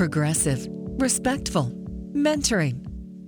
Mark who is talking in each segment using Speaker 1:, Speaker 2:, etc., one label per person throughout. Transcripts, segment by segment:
Speaker 1: progressive, respectful, mentoring,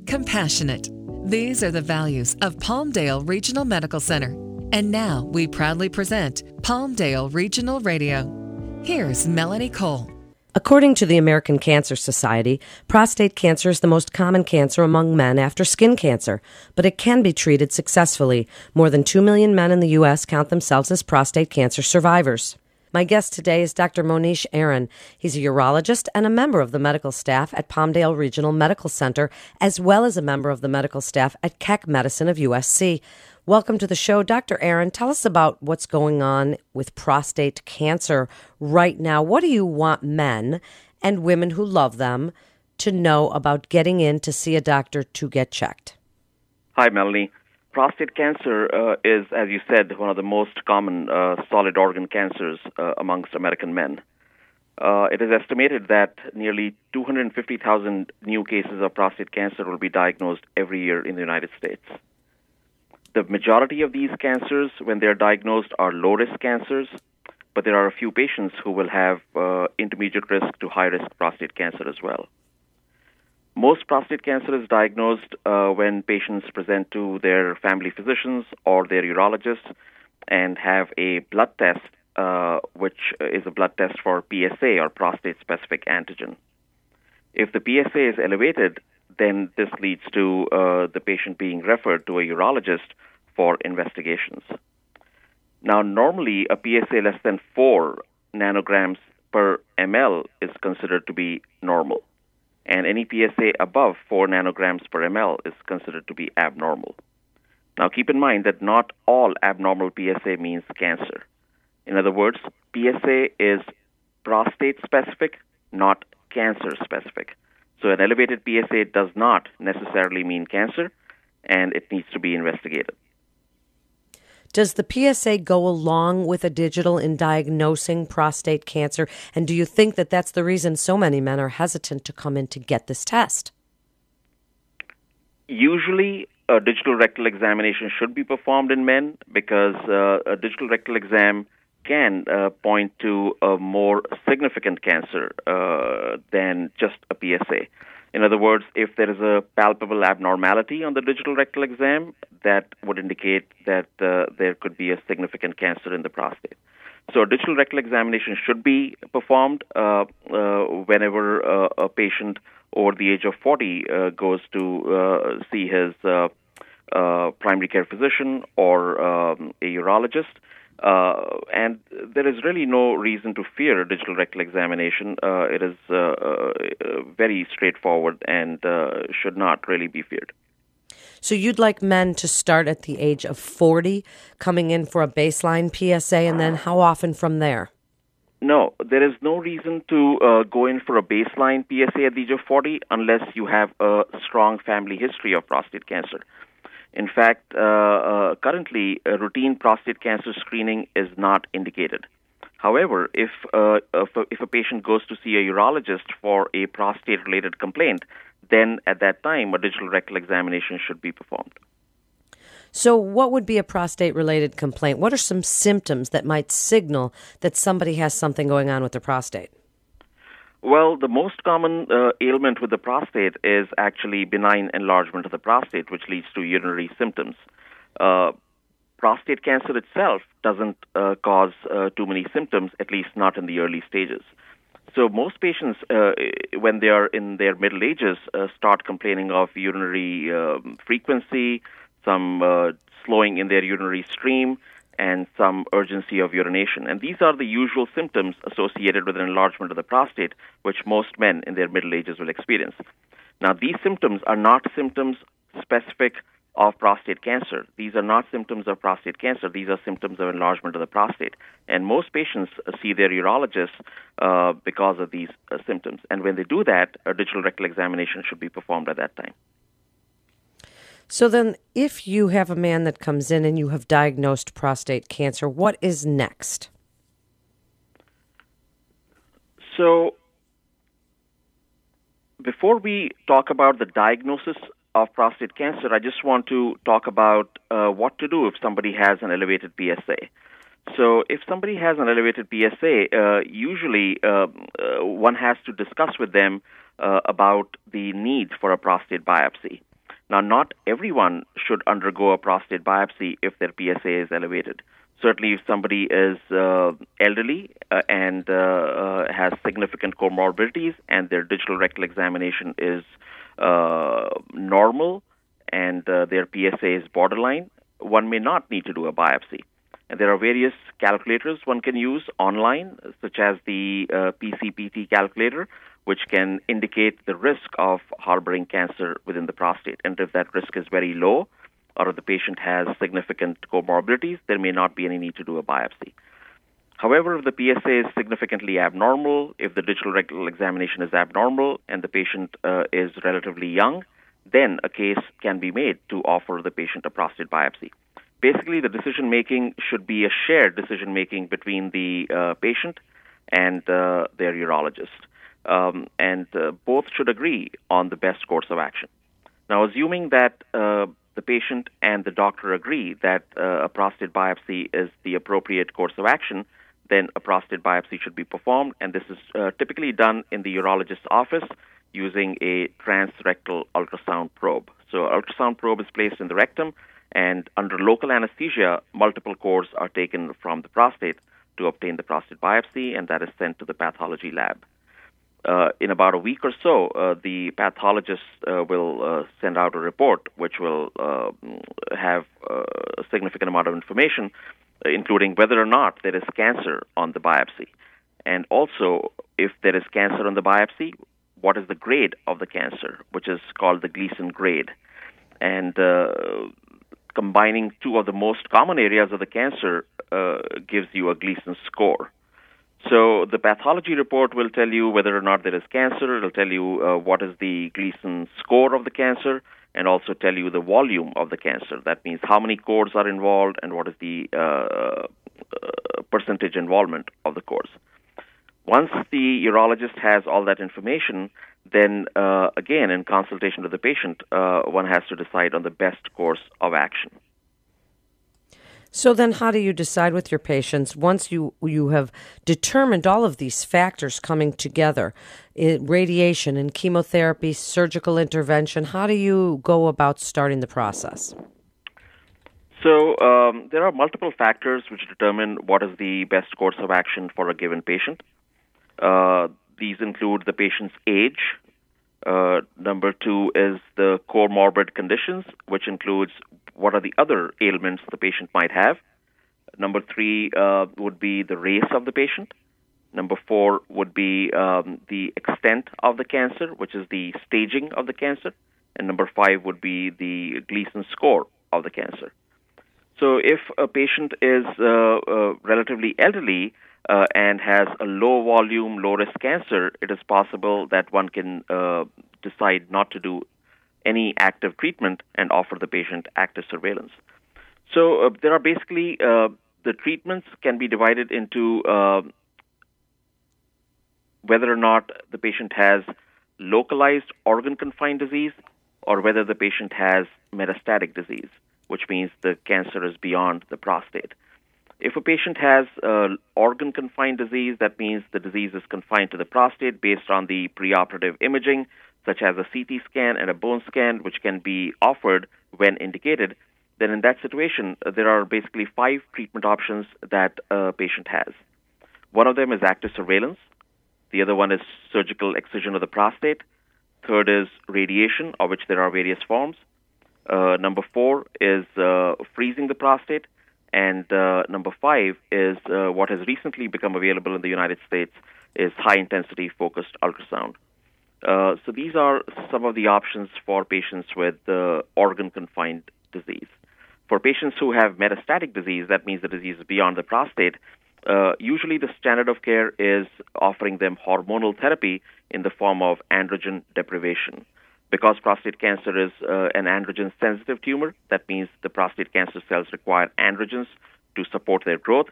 Speaker 1: compassionate. These are the values of Palmdale Regional Medical Center. And now we proudly present Palmdale Regional Radio. Here's Melanie Cole.
Speaker 2: According to the American Cancer Society, prostate cancer is the most common cancer among men after skin cancer, but it can be treated successfully. More than 2 million men in the U.S. count themselves as prostate cancer survivors. My guest today is Dr. Monish Aron. He's a urologist and a member of the medical staff at Palmdale Regional Medical Center, as well as a member of the medical staff at Keck Medicine of USC. Welcome to the show, Dr. Aron. Tell us about what's going on with prostate cancer right now. What do you want men and women who love them to know about getting in to see a doctor to get checked?
Speaker 3: Hi, Melanie. Prostate cancer uh, is, as you said, one of the most common uh, solid organ cancers uh, amongst American men. Uh, it is estimated that nearly 250,000 new cases of prostate cancer will be diagnosed every year in the United States the majority of these cancers, when they're diagnosed, are low risk cancers, but there are a few patients who will have uh, intermediate risk to high risk prostate cancer as well. Most prostate cancer is diagnosed uh, when patients present to their family physicians or their urologists and have a blood test, uh, which is a blood test for PSA or prostate specific antigen. If the PSA is elevated, then this leads to uh, the patient being referred to a urologist for investigations. Now, normally a PSA less than 4 nanograms per ml is considered to be normal, and any PSA above 4 nanograms per ml is considered to be abnormal. Now, keep in mind that not all abnormal PSA means cancer. In other words, PSA is prostate specific, not cancer specific. So an elevated PSA does not necessarily mean cancer, and it needs to be investigated.
Speaker 2: Does the PSA go along with a digital in diagnosing prostate cancer? And do you think that that's the reason so many men are hesitant to come in to get this test?
Speaker 3: Usually, a digital rectal examination should be performed in men because uh, a digital rectal exam can uh, point to a more significant cancer uh, than just a PSA. In other words, if there is a palpable abnormality on the digital rectal exam, that would indicate that uh, there could be a significant cancer in the prostate. So, a digital rectal examination should be performed uh, uh, whenever uh, a patient over the age of 40 uh, goes to uh, see his primary care physician or um, a urologist. Uh, and there is really no reason to fear a digital rectal examination. Uh, it is uh, uh very straightforward and uh, should not really be feared.
Speaker 2: So you'd like men to start at the age of 40, coming in for a baseline PSA, and then how often from there?
Speaker 3: No, there is no reason to uh, go in for a baseline PSA at the age of 40 unless you have a strong family history of prostate cancer. In fact, uh, uh, currently, routine prostate cancer screening is not indicated. However, if, uh, if, a, if a patient goes to see a urologist for a prostate related complaint, then at that time a digital rectal examination should be performed.
Speaker 2: So, what would be a prostate related complaint? What are some symptoms that might signal that somebody has something going on with their prostate?
Speaker 3: Well, the most common uh, ailment with the prostate is actually benign enlargement of the prostate, which leads to urinary symptoms. Uh, prostate cancer itself doesn't uh, cause uh, too many symptoms, at least not in the early stages. So most patients, uh, when they are in their middle ages, uh, start complaining of urinary um, frequency, some slowing in their urinary stream, and some urgency of urination. And these are the usual symptoms associated with an enlargement of the prostate, which most men in their middle ages will experience. Now, these symptoms are not symptoms specific of prostate cancer. These are not symptoms of prostate cancer. These are symptoms of enlargement of the prostate. And most patients see their urologist uh, because of these uh, symptoms. And when they do that, a digital rectal examination should be performed at that time.
Speaker 2: So then, if you have a man that comes in and you have diagnosed prostate cancer, what is next?
Speaker 3: So, before we talk about the diagnosis of prostate cancer, I just want to talk about uh, what to do if somebody has an elevated PSA. So, if somebody has an elevated PSA, uh, usually uh, uh, one has to discuss with them uh, about the need for a prostate biopsy. Now, not everyone should undergo a prostate biopsy if their PSA is elevated. Certainly, if somebody is uh, elderly uh, and has significant comorbidities and their digital rectal examination is normal and their PSA is borderline, one may not need to do a biopsy. And there are various calculators one can use online, such as the uh, PCPT calculator, which can indicate the risk of harboring cancer within the prostate. And if that risk is very low, or if the patient has significant comorbidities, there may not be any need to do a biopsy. However, if the PSA is significantly abnormal, if the digital rectal examination is abnormal, and the patient uh, is relatively young, then a case can be made to offer the patient a prostate biopsy. Basically, the decision making should be a shared decision making between the uh, patient and uh, their urologist. Um, and uh, both should agree on the best course of action. Now, assuming that uh, the patient and the doctor agree that uh, a prostate biopsy is the appropriate course of action, then a prostate biopsy should be performed, and this is uh, typically done in the urologist's office using a transrectal ultrasound probe. So, ultrasound probe is placed in the rectum, and under local anesthesia, multiple cores are taken from the prostate to obtain the prostate biopsy, and that is sent to the pathology lab. Uh, in about a week or so, uh, the pathologist uh, will uh, send out a report which will uh, have uh, a significant amount of information, including whether or not there is cancer on the biopsy. And also, if there is cancer on the biopsy, what is the grade of the cancer, which is called the Gleason grade. And combining two of the most common areas of the cancer gives you a Gleason score. So the pathology report will tell you whether or not there is cancer. It'll tell you uh, what is the Gleason score of the cancer, and also tell you the volume of the cancer. That means how many cores are involved and what is the uh, uh percentage involvement of the cores. Once the urologist has all that information, then uh, again, in consultation with the patient, uh, one has to decide on the best course of action.
Speaker 2: So then, how do you decide with your patients once you you have determined all of these factors coming together, radiation and chemotherapy, surgical intervention? How do you go about starting the process?
Speaker 3: So um, there are multiple factors which determine what is the best course of action for a given patient. Uh, these include the patient's age. Uh, number two is the comorbid conditions, which includes what are the other ailments the patient might have. Number three uh, would be the race of the patient. Number four would be um, the extent of the cancer, which is the staging of the cancer. And number five would be the Gleason score of the cancer. So if a patient is uh, uh, relatively elderly, uh, and has a low volume, low risk cancer, it is possible that one can uh, decide not to do any active treatment and offer the patient active surveillance. So uh, there are basically uh, the treatments can be divided into uh, whether or not the patient has localized organ confined disease or whether the patient has metastatic disease, which means the cancer is beyond the prostate. If a patient has uh, organ confined disease, that means the disease is confined to the prostate based on the preoperative imaging, such as a CT scan and a bone scan, which can be offered when indicated. Then, in that situation, uh, there are basically five treatment options that a patient has. One of them is active surveillance, the other one is surgical excision of the prostate, third is radiation, of which there are various forms. Uh, number four is uh, freezing the prostate. And uh, number five is uh, what has recently become available in the United States is high intensity focused ultrasound. Uh, so these are some of the options for patients with uh, organ confined disease. For patients who have metastatic disease, that means the disease is beyond the prostate. Uh, usually, the standard of care is offering them hormonal therapy in the form of androgen deprivation. Because prostate cancer is uh, an androgen sensitive tumor, that means the prostate cancer cells require androgens to support their growth.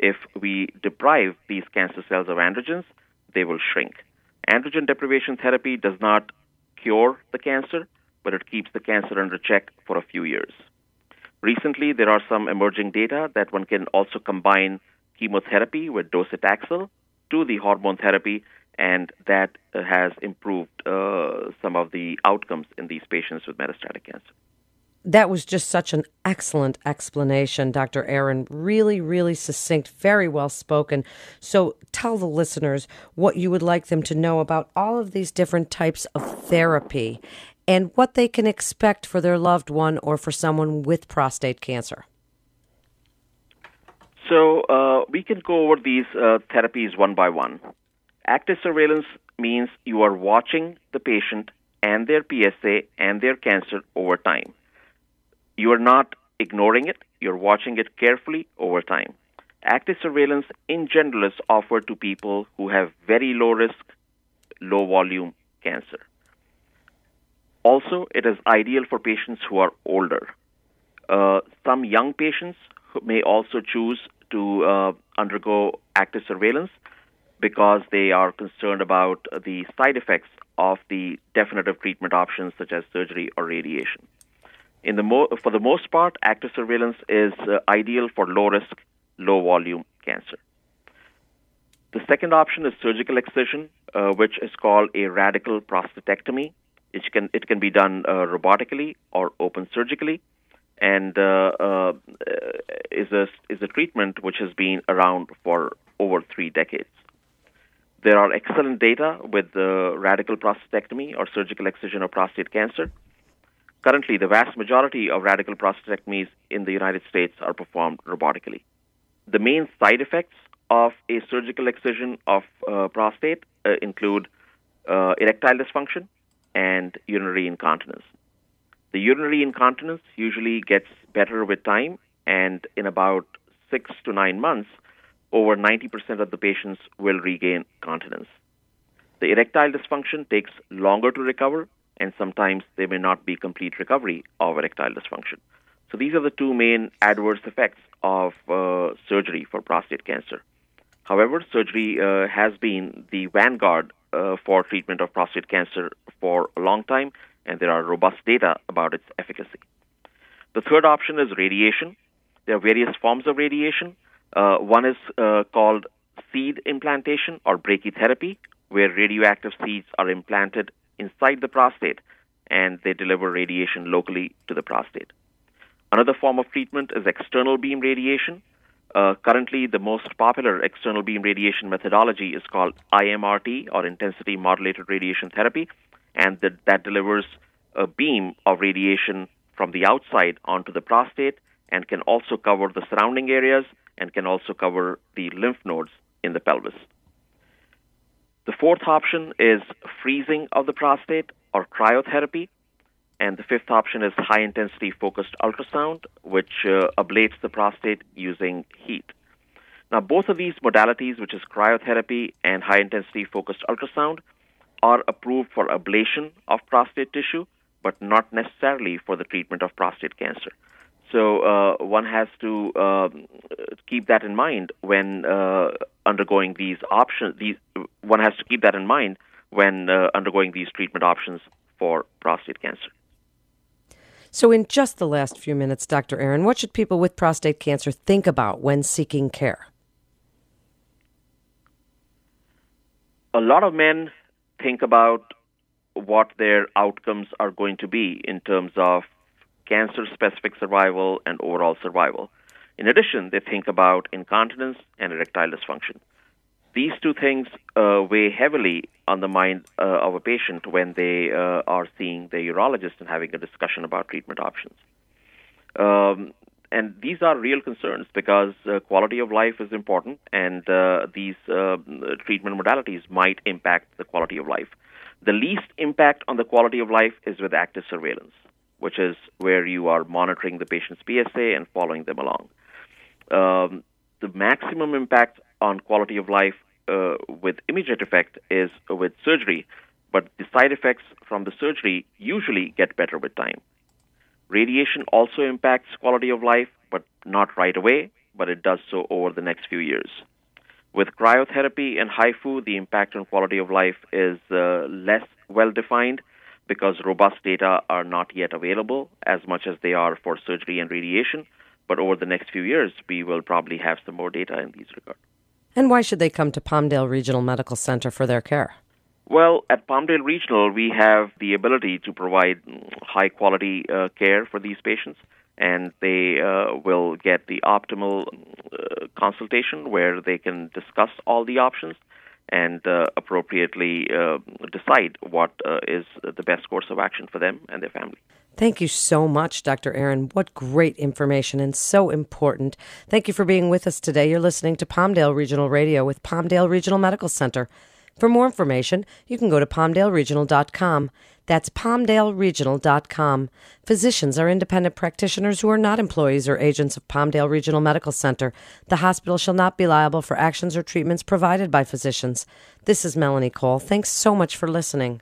Speaker 3: If we deprive these cancer cells of androgens, they will shrink. Androgen deprivation therapy does not cure the cancer, but it keeps the cancer under check for a few years. Recently, there are some emerging data that one can also combine chemotherapy with docetaxel to the hormone therapy, and that has improved uh, some of the outcomes in these patients with metastatic cancer.
Speaker 2: That was just such an excellent explanation, Dr. Aron. Really, really succinct, very well spoken. So tell the listeners what you would like them to know about all of these different types of therapy and what they can expect for their loved one or for someone with prostate cancer.
Speaker 3: So uh, we can go over these uh, therapies one by one. Active surveillance means you are watching the patient and their PSA and their cancer over time. You are not ignoring it, you're watching it carefully over time. Active surveillance in general is offered to people who have very low risk, low volume cancer. Also, it is ideal for patients who are older. Uh, some young patients may also choose to uh, undergo active surveillance because they are concerned about the side effects of the definitive treatment options such as surgery or radiation. The mo- for the most part, active surveillance is uh, ideal for low risk, low volume cancer. The second option is surgical excision, uh, which is called a radical prostatectomy. It can it can be done uh, robotically or open surgically, and uh, uh, is a is a treatment which has been around for over three decades. There are excellent data with the radical prostatectomy or surgical excision of prostate cancer. Currently, the vast majority of radical prostatectomies in the United States are performed robotically. The main side effects of a surgical excision of uh, prostate uh, include uh, erectile dysfunction, and urinary incontinence. The urinary incontinence usually gets better with time, and in about six to nine months, over 90% of the patients will regain continence. The erectile dysfunction takes longer to recover, and sometimes there may not be complete recovery of erectile dysfunction. So, these are the two main adverse effects of uh, surgery for prostate cancer. However, surgery uh, has been the vanguard uh, for treatment of prostate cancer for a long time, and there are robust data about its efficacy. The third option is radiation. There are various forms of radiation. Uh, one is uh, called seed implantation or brachytherapy, where radioactive seeds are implanted inside the prostate and they deliver radiation locally to the prostate. Another form of treatment is external beam radiation, uh, currently, the most popular external beam radiation methodology is called IMRT or intensity modulated radiation therapy, and that, that delivers a beam of radiation from the outside onto the prostate and can also cover the surrounding areas and can also cover the lymph nodes in the pelvis. The fourth option is freezing of the prostate or cryotherapy. And the fifth option is high intensity focused ultrasound, which uh, ablates the prostate using heat. Now, both of these modalities, which is cryotherapy and high intensity focused ultrasound, are approved for ablation of prostate tissue, but not necessarily for the treatment of prostate cancer. So uh, one has to uh, keep that in mind when uh, undergoing these options. These one has to keep that in mind when uh, undergoing these treatment options for prostate cancer.
Speaker 2: So, in just the last few minutes, Dr. Aron, what should people with prostate cancer think about when seeking care?
Speaker 3: A lot of men think about what their outcomes are going to be in terms of cancer specific survival and overall survival. In addition, they think about incontinence and erectile dysfunction. These two things uh, weigh heavily on the mind uh, of a patient when they uh, are seeing the urologist and having a discussion about treatment options. Um, and these are real concerns because uh, quality of life is important, and uh, these uh, treatment modalities might impact the quality of life. The least impact on the quality of life is with active surveillance, which is where you are monitoring the patient's PSA and following them along. Um, the maximum impact on quality of life uh, with immediate effect is with surgery, but the side effects from the surgery usually get better with time. Radiation also impacts quality of life, but not right away, but it does so over the next few years. With cryotherapy and HIFU, the impact on quality of life is uh, less well defined, because robust data are not yet available as much as they are for surgery and radiation. But over the next few years, we will probably have some more data in these regards.
Speaker 2: And why should they come to Palmdale Regional Medical Center for their care?
Speaker 3: Well, at Palmdale Regional, we have the ability to provide high quality uh, care for these patients, and they uh, will get the optimal uh, consultation where they can discuss all the options and uh, appropriately uh, decide what uh, is the best course of action for them and their family.
Speaker 2: Thank you so much, Dr. Aron. What great information and so important. Thank you for being with us today. You're listening to Palmdale Regional Radio with Palmdale Regional Medical Center. For more information, you can go to palmdaleregional.com. That's palmdaleregional.com. Physicians are independent practitioners who are not employees or agents of Palmdale Regional Medical Center. The hospital shall not be liable for actions or treatments provided by physicians. This is Melanie Cole. Thanks so much for listening.